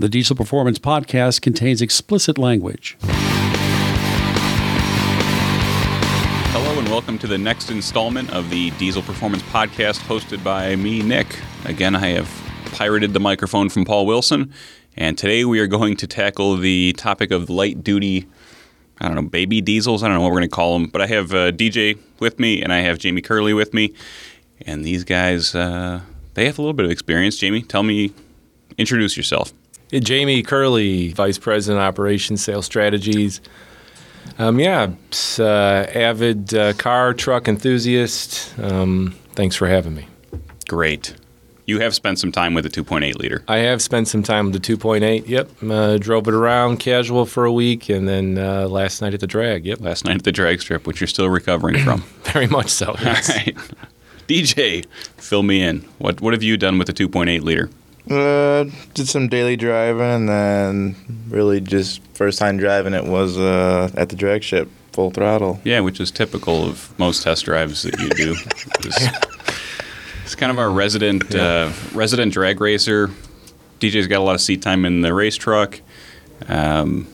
The Diesel Performance Podcast contains explicit language. Hello, and welcome to the next installment of the Diesel Performance Podcast hosted by me, Nick. Again, I have pirated the microphone from Paul Wilson, and today we are going to tackle the topic of light duty. I don't know, baby diesels. I don't know what we're going to call them, but I have uh, DJ with me, and I have Jamie Curley with me, and these guys, uh, they have a little bit of experience. Jamie, tell me, introduce yourself. Jamie Curley, Vice President Operations Sales Strategies. Um, yeah, uh, avid uh, car truck enthusiast. Um, thanks for having me. Great. You have spent some time with the 2.8 liter. I have spent some time with the 2.8. Yep, uh, drove it around casual for a week, and then uh, last night at the drag. Yep, last night at the drag strip, which you're still recovering from. Very much so. Yes. All right, DJ, fill me in. What what have you done with the 2.8 liter? Uh, did some daily driving, and then really just first time driving it was uh, at the drag strip, full throttle. Yeah, which is typical of most test drives that you do. it's, it's kind of our resident uh, resident drag racer. DJ's got a lot of seat time in the race truck. Um,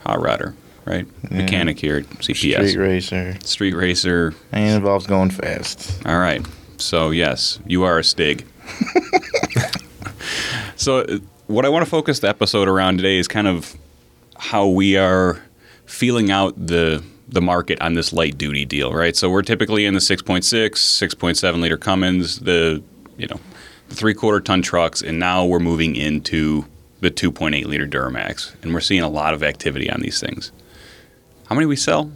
hot rodder, right? Mechanic here at CPS. Street racer. Street racer. And it involves going fast. All right. So yes, you are a Stig. so uh, what I want to focus the episode around today is kind of how we are feeling out the the market on this light duty deal, right? So we're typically in the 6.6, 6.7 liter Cummins, the you know, the three quarter ton trucks, and now we're moving into the 2.8 liter Duramax, and we're seeing a lot of activity on these things. How many we sell?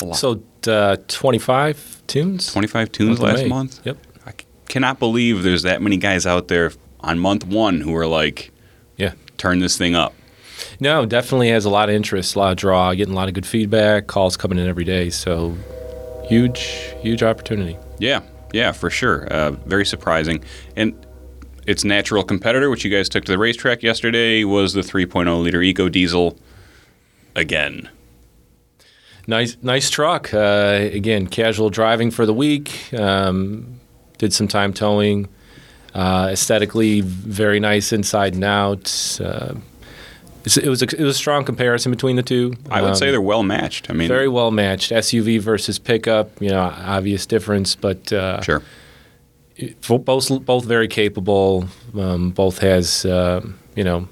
A lot. So uh, 25 tunes. 25 tunes last May. month. Yep. I cannot believe there's that many guys out there on month one who are like, Yeah. turn this thing up. No, definitely has a lot of interest, a lot of draw, getting a lot of good feedback, calls coming in every day. So huge, huge opportunity. Yeah, yeah, for sure. Uh, very surprising. And its natural competitor, which you guys took to the racetrack yesterday, was the 3.0 liter Eco Diesel again. Nice, nice truck. Uh, again, casual driving for the week. Um, did some time towing. Uh, aesthetically, very nice inside and out. Uh, it was a, it was a strong comparison between the two. I would Um, say they're well matched. I mean, very well matched. SUV versus pickup. You know, obvious difference, but uh, sure. for both both very capable. Um, both has uh, you know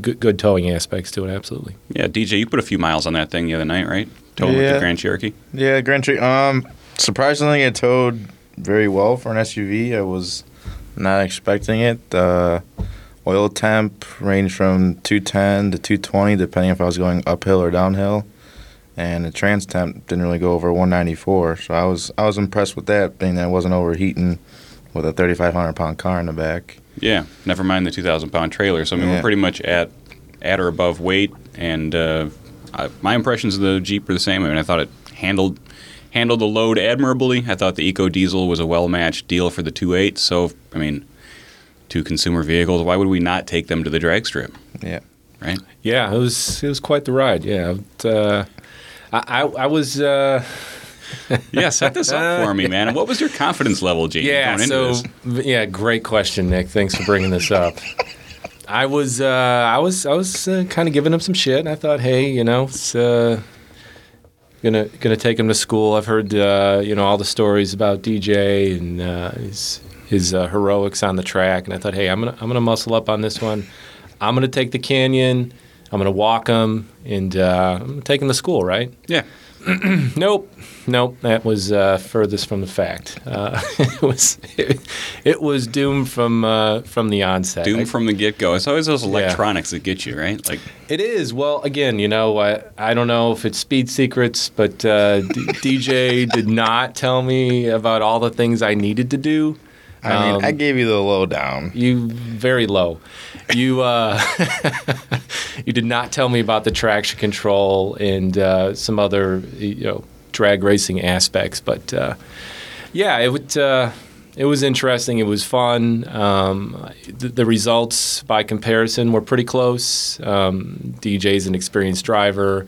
good, good towing aspects to it. Absolutely. Yeah, DJ, you put a few miles on that thing the other night, right? Towing with the Grand Cherokee. Yeah, Grand Tree. Um, surprisingly, it towed very well for an SUV. I was not expecting it. Uh, oil temp ranged from 210 to 220, depending if I was going uphill or downhill. And the trans temp didn't really go over 194, so I was I was impressed with that, being that it wasn't overheating with a 3,500 pound car in the back. Yeah, never mind the 2,000 pound trailer. So, I mean, we're pretty much at at or above weight. And uh, I, my impressions of the Jeep are the same. I mean, I thought it handled handled the load admirably. I thought the Eco Diesel was a well matched deal for the 2.8. So, I mean, two consumer vehicles. Why would we not take them to the drag strip? Yeah. Right? Yeah, it was it was quite the ride. Yeah, It, uh, I, I I was. Uh, Yeah, set this up for me, man. What was your confidence level, Jamie, yeah, going into so this? yeah, great question, Nick. Thanks for bringing this up. I was uh, I was I was uh, kind of giving him some shit. I thought, hey, you know, it's uh, gonna gonna take him to school. I've heard uh, you know all the stories about DJ and uh, his his uh, heroics on the track, and I thought, hey, I'm gonna I'm gonna muscle up on this one. I'm gonna take the canyon. I'm gonna walk him, and uh, I'm taking the school, right? Yeah. Nope, nope. That was uh, furthest from the fact. Uh, it was it, it was doomed from uh, from the onset. Doom I- from the get go. It's always those electronics that get you, right? Like, it is. Well, again, you know, I, I don't know if it's speed secrets, but uh, D- DJ did not tell me about all the things I needed to do. I mean, Um, I gave you the lowdown. You very low. You uh, you did not tell me about the traction control and uh, some other you know drag racing aspects, but uh, yeah, it would. Uh, it was interesting. It was fun. Um, the, the results, by comparison, were pretty close. Um, DJ's an experienced driver.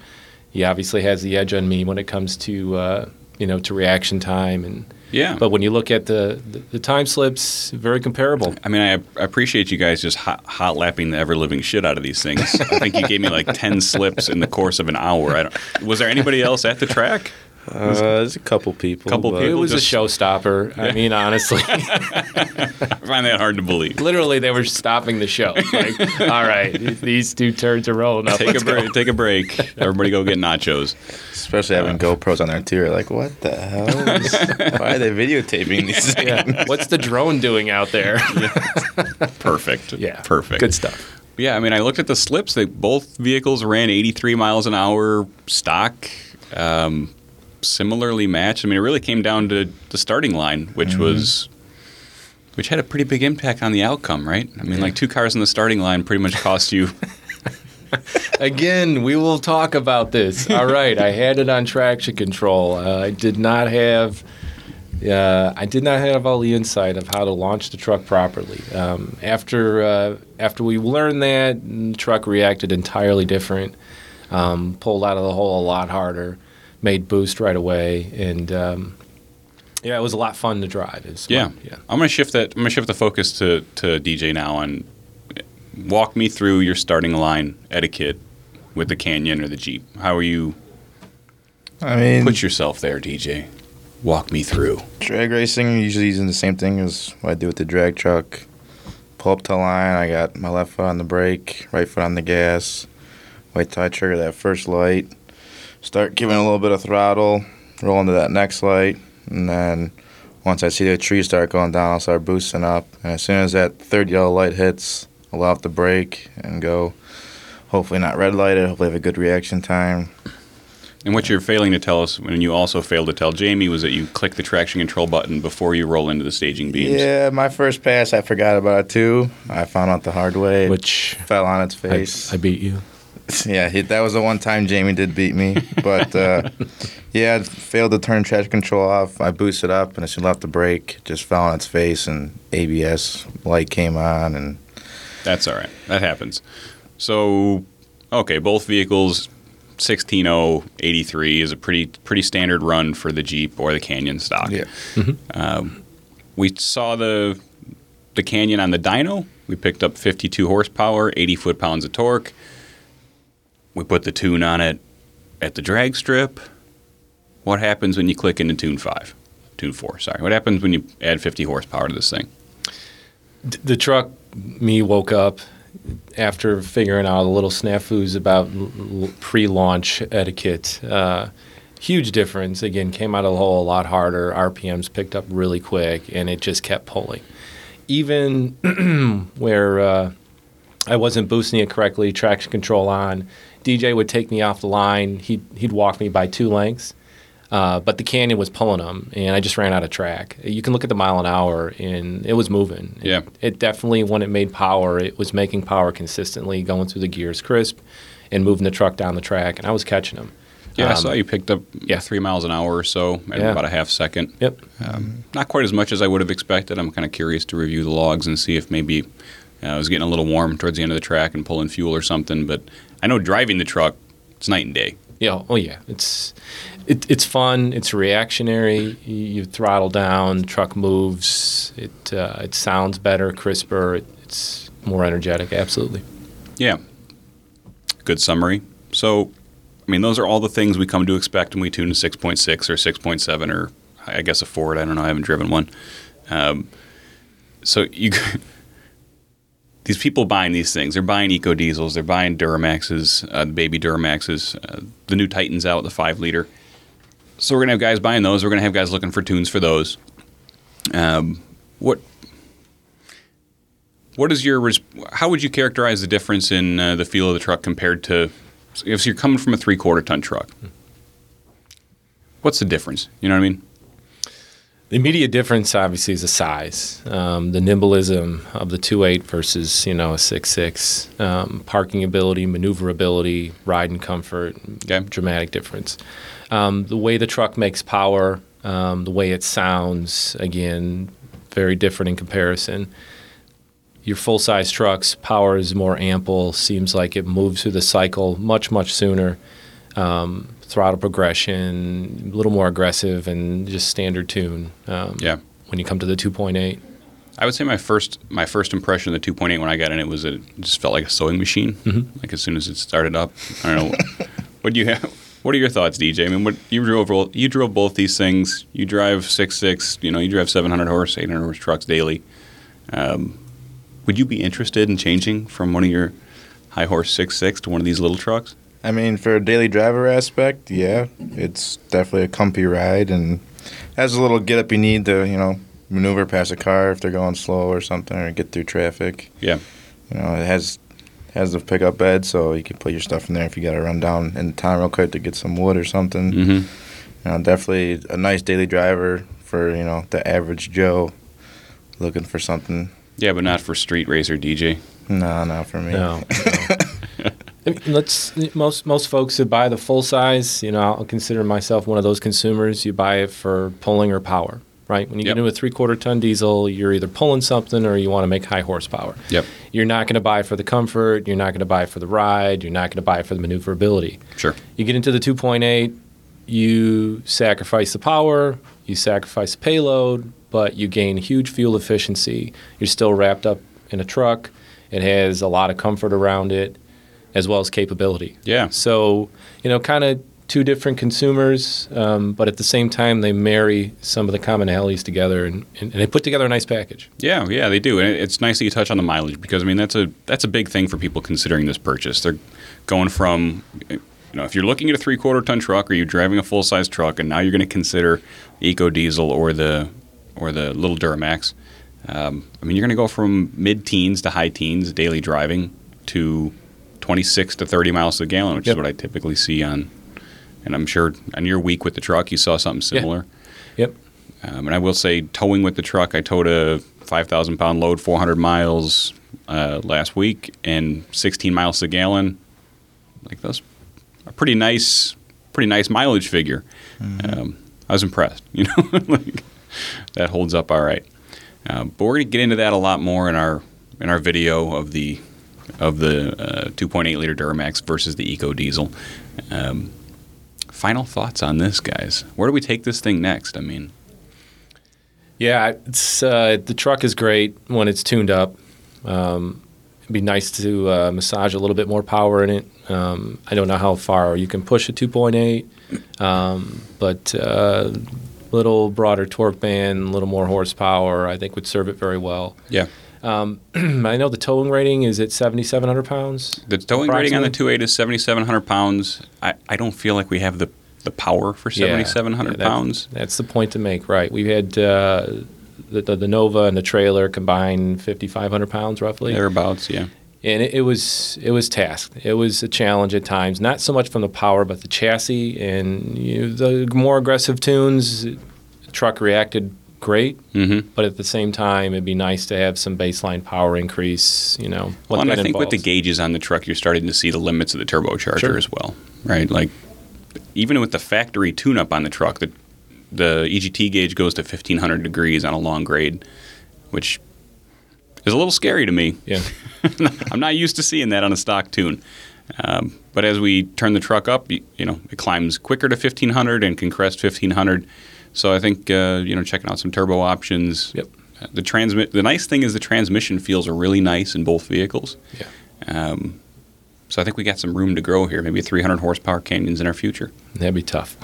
He obviously has the edge on me when it comes to uh, you know to reaction time and Yeah. But when you look at the, the, the time slips, very comparable. I mean, I, I appreciate you guys just hot, hot lapping the ever living shit out of these things. I think you gave me like ten slips in the course of an hour. I don't, was there anybody else at the track? Uh, there's a couple people. Couple but- It was just- a showstopper. I mean, honestly, I find that hard to believe. literally, they were stopping the show. Like, all right, these two turns are rolling up. Take a Let's go." break. Take a break. Everybody go get nachos. Especially having GoPros on there too. You're like, what the hell? is- why are they videotaping these things? Yeah. What's the drone doing out there? Perfect. yeah, Perfect. Good stuff. Yeah, I mean, I looked at the slips. They both vehicles ran 83 miles an hour stock, um, similarly matched. I mean, it really came down to the starting line, which was which had a pretty big impact on the outcome, right? I mean, like two cars in the starting line pretty much cost you. Again, we will talk about this. All right, I had it on traction control. Uh, I did not have. Uh, I did not have all the insight of how to launch the truck properly. Um, after uh, after we learned that, the truck reacted entirely different. Um, pulled out of the hole a lot harder, made boost right away, and um, yeah, it was a lot fun to drive. It yeah, fun, yeah. I'm gonna shift that. I'm gonna shift the focus to to DJ now and walk me through your starting line etiquette with the Canyon or the Jeep. How are you? I mean, Put yourself there, DJ. Walk me through. drag racing usually using the same thing as what I do with the drag truck. Pull up to line. I got my left foot on the brake, right foot on the gas. Wait till I trigger that first light. Start giving a little bit of throttle. Roll into that next light, and then once I see the tree start going down, I'll start boosting up. And as soon as that third yellow light hits, I'll off the brake and go. Hopefully not red lighted. Hopefully have a good reaction time. And what you're failing to tell us, and you also failed to tell Jamie, was that you click the traction control button before you roll into the staging beams. Yeah, my first pass, I forgot about it too. I found out the hard way. Which fell on its I, face. I beat you. yeah, he, that was the one time Jamie did beat me. But uh, yeah, I failed to turn traction control off. I boosted up, and as soon left the brake, it just fell on its face, and ABS light came on, and That's all right. That happens. So, okay, both vehicles, 16083 is a pretty pretty standard run for the Jeep or the Canyon stock. yeah, Um, we saw the the Canyon on the dyno. We picked up 52 horsepower, 80 foot pounds of torque. We put the tune on it at the drag strip. What happens when you click into tune 5? Tune 4, sorry. What happens when you add 50 horsepower to this thing? D- the truck, me woke up after figuring out a little snafus about l- l- pre-launch etiquette. Uh, huge difference. Again, came out of the hole a lot harder. RPMs picked up really quick, and it just kept pulling. Even where uh, I wasn't boosting it correctly, traction control on, DJ would take me off the line. He'd he'd walk me by two lengths. Uh, but the canyon was pulling them, and I just ran out of track. You can look at the mile an hour, and it was moving. Yeah. It, it definitely, when it made power, it was making power consistently, going through the gears crisp, and moving the truck down the track, and I was catching them. Yeah, I Um, saw you picked up yeah. three miles an hour or so Yeah. about a half second. Yep. Um, not quite as much as I would have expected. I'm kind of curious to review the logs and see if maybe uh, I was getting a little warm towards the end of the track and pulling fuel or something. But I know driving the truck, it's night and day. Yeah. Oh yeah. It's it, it's fun. It's reactionary. You, you throttle down, truck moves. It uh, it sounds better, crisper. It, it's more energetic. Absolutely. Yeah. Good summary. So, I mean, those are all the things we come to expect when we tune a 6.6 or 6.7 or I guess a Ford. I don't know. I haven't driven one. Um, so you, these people buying these things, they're buying eco diesels, they're buying Duramaxes, uh, baby Duramaxes, uh, the new Titans out, the five liter. So we're gonna have guys buying those. We're gonna have guys looking for tunes for those. Um, what what is your how would you characterize the difference in uh, the feel of the truck compared to if you're coming from a three quarter ton truck? What's the difference? You know what I mean? The immediate difference, obviously, is the size, um, the nimbleism of the 2.8 versus you know a 6.6. Um, parking ability, maneuverability, ride and comfort, Okay. dramatic difference. Um, the way the truck makes power, um, the way it sounds, again, very different in comparison. Your full size trucks, power is more ample. Seems like it moves through the cycle much much sooner. Um, throttle progression, a little more aggressive, and just standard tune. Um, Yeah. When you come to the 2.8, I would say my first my first impression of the 2.8 when I got in it was it just felt like a sewing machine. Mm-hmm. Like as soon as it started up, I don't know. what do you have? What are your thoughts, DJ? I mean, what you drove you drove both these things. You drive six six. You know, you drive 700 horse, 800 horse trucks daily. Um, would you be interested in changing from one of your high horse six six to one of these little trucks? I mean, for a daily driver aspect, yeah, it's definitely a comfy ride and has a little get up you need to, you know, maneuver past a car if they're going slow or something or get through traffic. Yeah. You know, it has has the pickup bed, so you can put your stuff in there if you got to run down in town real quick to get some wood or something. Mm-hmm. You know, definitely a nice daily driver for you know the average Joe looking for something. Yeah, but not for street racer DJ. No, not for me. no. no. I mean, let's most most folks who buy the full size, you know, I'll consider myself one of those consumers. You buy it for pulling or power, right? When you Yep. get into a three quarter ton diesel, you're either pulling something or you want to make high horsepower. Yep. You're not going to buy for the comfort. You're not going to buy for the ride. You're not going to buy for the maneuverability. Sure. You get into the 2.8, you sacrifice the power, you sacrifice the payload, but you gain huge fuel efficiency. You're still wrapped up in a truck. It has a lot of comfort around it, as well as capability. Yeah. So, you know, kind of two different consumers, um, but at the same time, they marry some of the commonalities together and, and, and they put together a nice package. Yeah, yeah, they do, and it- it's nice that you touch on the mileage because I mean that's a that's a big thing for people considering this purchase. They're going from, you know, if you're looking at a three quarter ton truck or you're driving a full size truck, and now you're going to consider Eco Diesel or the or the little Duramax. Um, I mean, you're going to go from mid teens to high teens daily driving to 26 to 30 miles to the gallon, which Yep. is what I typically see on. And I'm sure on your week with the truck, you saw something Yeah. similar. Yep. Um, and I will say, towing with the truck, I towed a 5,000 pound load, 400 miles uh, last week, and 16 miles a gallon. Like that's a pretty nice, pretty nice mileage figure. Um, I was impressed. You know, like that holds up all right. Um, but we're going to get into that a lot more in our in our video of the of the uh, 2.8 liter Duramax versus the Eco Diesel. Um, final thoughts on this, guys? Where do we take this thing next? I mean. Yeah, it's uh, the truck is great when it's tuned up. Um, it'd be nice to uh, massage a little bit more power in it. Um, I don't know how far you can push a 2.8, um, but uh, a little broader torque band, a little more horsepower, I think would serve it very well. Yeah. Um, I know the towing rating is at 7,700 pounds. The towing rating on the Approximately. 2.8 is 7,700 pounds. I, I don't feel like we have the, the power for 7,700 yeah, pounds. That's the point to make, right? We've had uh, the, the the Nova and the trailer combined 5,500 pounds roughly. Thereabouts, yeah. and it, it was it was tasked. It was a challenge at times, not so much from the power, but the chassis and you know, the more aggressive tunes. The truck reacted great, Mm-hmm. but at the same time, it'd be nice to have some baseline power increase. You know, what Well, and I think with the gauges on the truck, you're starting to see the limits of the turbocharger Sure. as well, right? Like, even with the factory tune-up on the truck, the the EGT gauge goes to 1,500 degrees on a long grade, which is a little scary to me. yeah, I'm not used to seeing that on a stock tune. Um, but as we turn the truck up, you, you know, it climbs quicker to 1500 and can crest 1500. So I think uh, you know, checking out some turbo options. Yep. The transmit. The nice thing is the transmission feels are really nice in both vehicles. yeah. Um, so I think we got some room to grow here. Maybe 300 horsepower Canyons in our future. That'd be tough.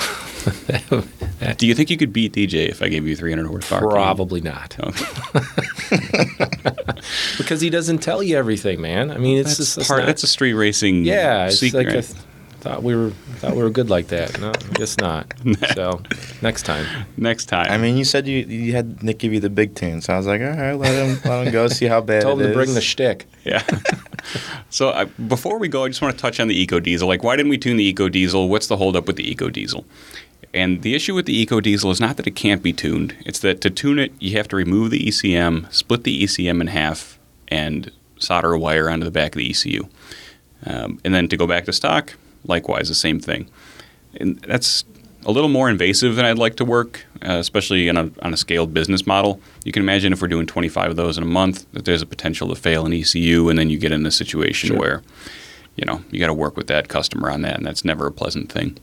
Do you think you could beat DJ if I gave you 300 horsepower? Canyon? Probably not, Okay. because he doesn't tell you everything, man. I mean, it's That's just part. not- That's a street racing. Yeah, it's secret. like th- thought we were thought we were good like that. No, I guess not. so next time. Next time. I mean, you said you you had Nick give you the big tune, so I was like, all right, let him let him go, see how bad Told it him to bring the shtick. Yeah. so I, before we go, I just want to touch on the Eco Diesel. Like, why didn't we tune the Eco Diesel? What's the holdup with the Eco Diesel? And the issue with the Eco Diesel is not that it can't be tuned. It's that to tune it, you have to remove the ECM, split the ECM in half, and solder a wire onto the back of the ECU. Um, and then to go back to stock, likewise, the same thing. And that's a little more invasive than I'd like to work, uh, especially on a, on a scaled business model. You can imagine if we're doing 25 of those in a month, that there's a potential to fail an ECU, and then you get in a situation Sure. where, you know, you got to work with that customer on that, and that's never a pleasant thing.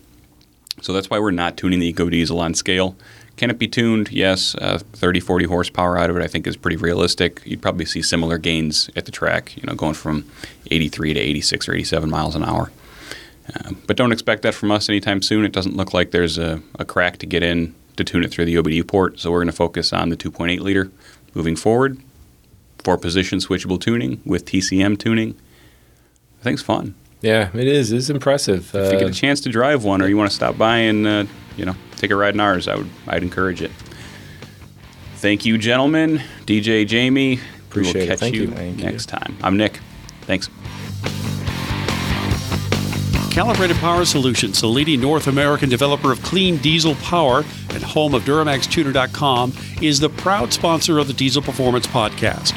So that's why we're not tuning the Eco Diesel on scale. Can it be tuned? Yes. Uh, 30, 40 horsepower out of it, I think, is pretty realistic. You'd probably see similar gains at the track, you know, going from 83 to 86 or 87 miles an hour. Uh, but don't expect that from us anytime soon. It doesn't look like there's a, a crack to get in to tune it through the OBD port. So we're going to focus on the 2.8 liter moving forward. Four position switchable tuning with TCM tuning. I think it's fun. Yeah, it is. It's impressive. If you get Uh, a chance to drive one, or you want to stop by and uh, you know take a ride in ours, I would I'd encourage it. Thank you, gentlemen. DJ Jamie. Appreciate we will catch Thank you, you. Thank you. next time. I'm Nick. Thanks. Calibrated Power Solutions, the leading North American developer of clean diesel power and home of DuramaxTuner.com, is the proud sponsor of the Diesel Performance Podcast.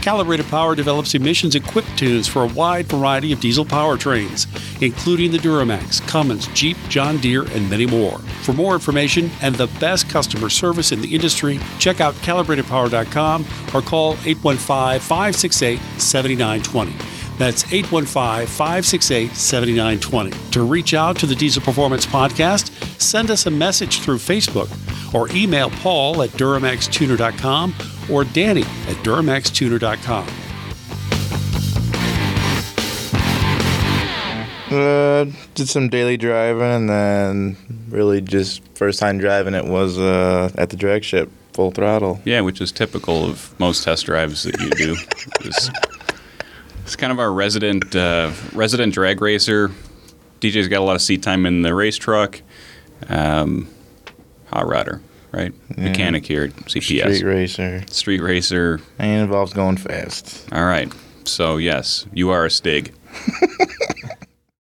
Calibrated Power develops emissions equipped tunes for a wide variety of diesel powertrains, including the Duramax, Cummins, Jeep, John Deere, and many more. For more information and the best customer service in the industry, check out calibratedpower.com or call 815 568 7920. That's 815 568 7920. To reach out to the Diesel Performance Podcast, send us a message through Facebook or email Paul at DuramaxTuner.com or Danny at DuramaxTuner.com. Uh, did some daily driving, and then really just first time driving it was uh, at the drag strip, full throttle. Yeah, which is typical of most test drives that you do. it's, kind of our resident uh, resident drag racer. DJ's got a lot of seat time in the race truck. Um, hot rodder, right? Mechanic here at CPS. Street racer, Street racer. and it involves going fast. All right. So yes, you are a Stig.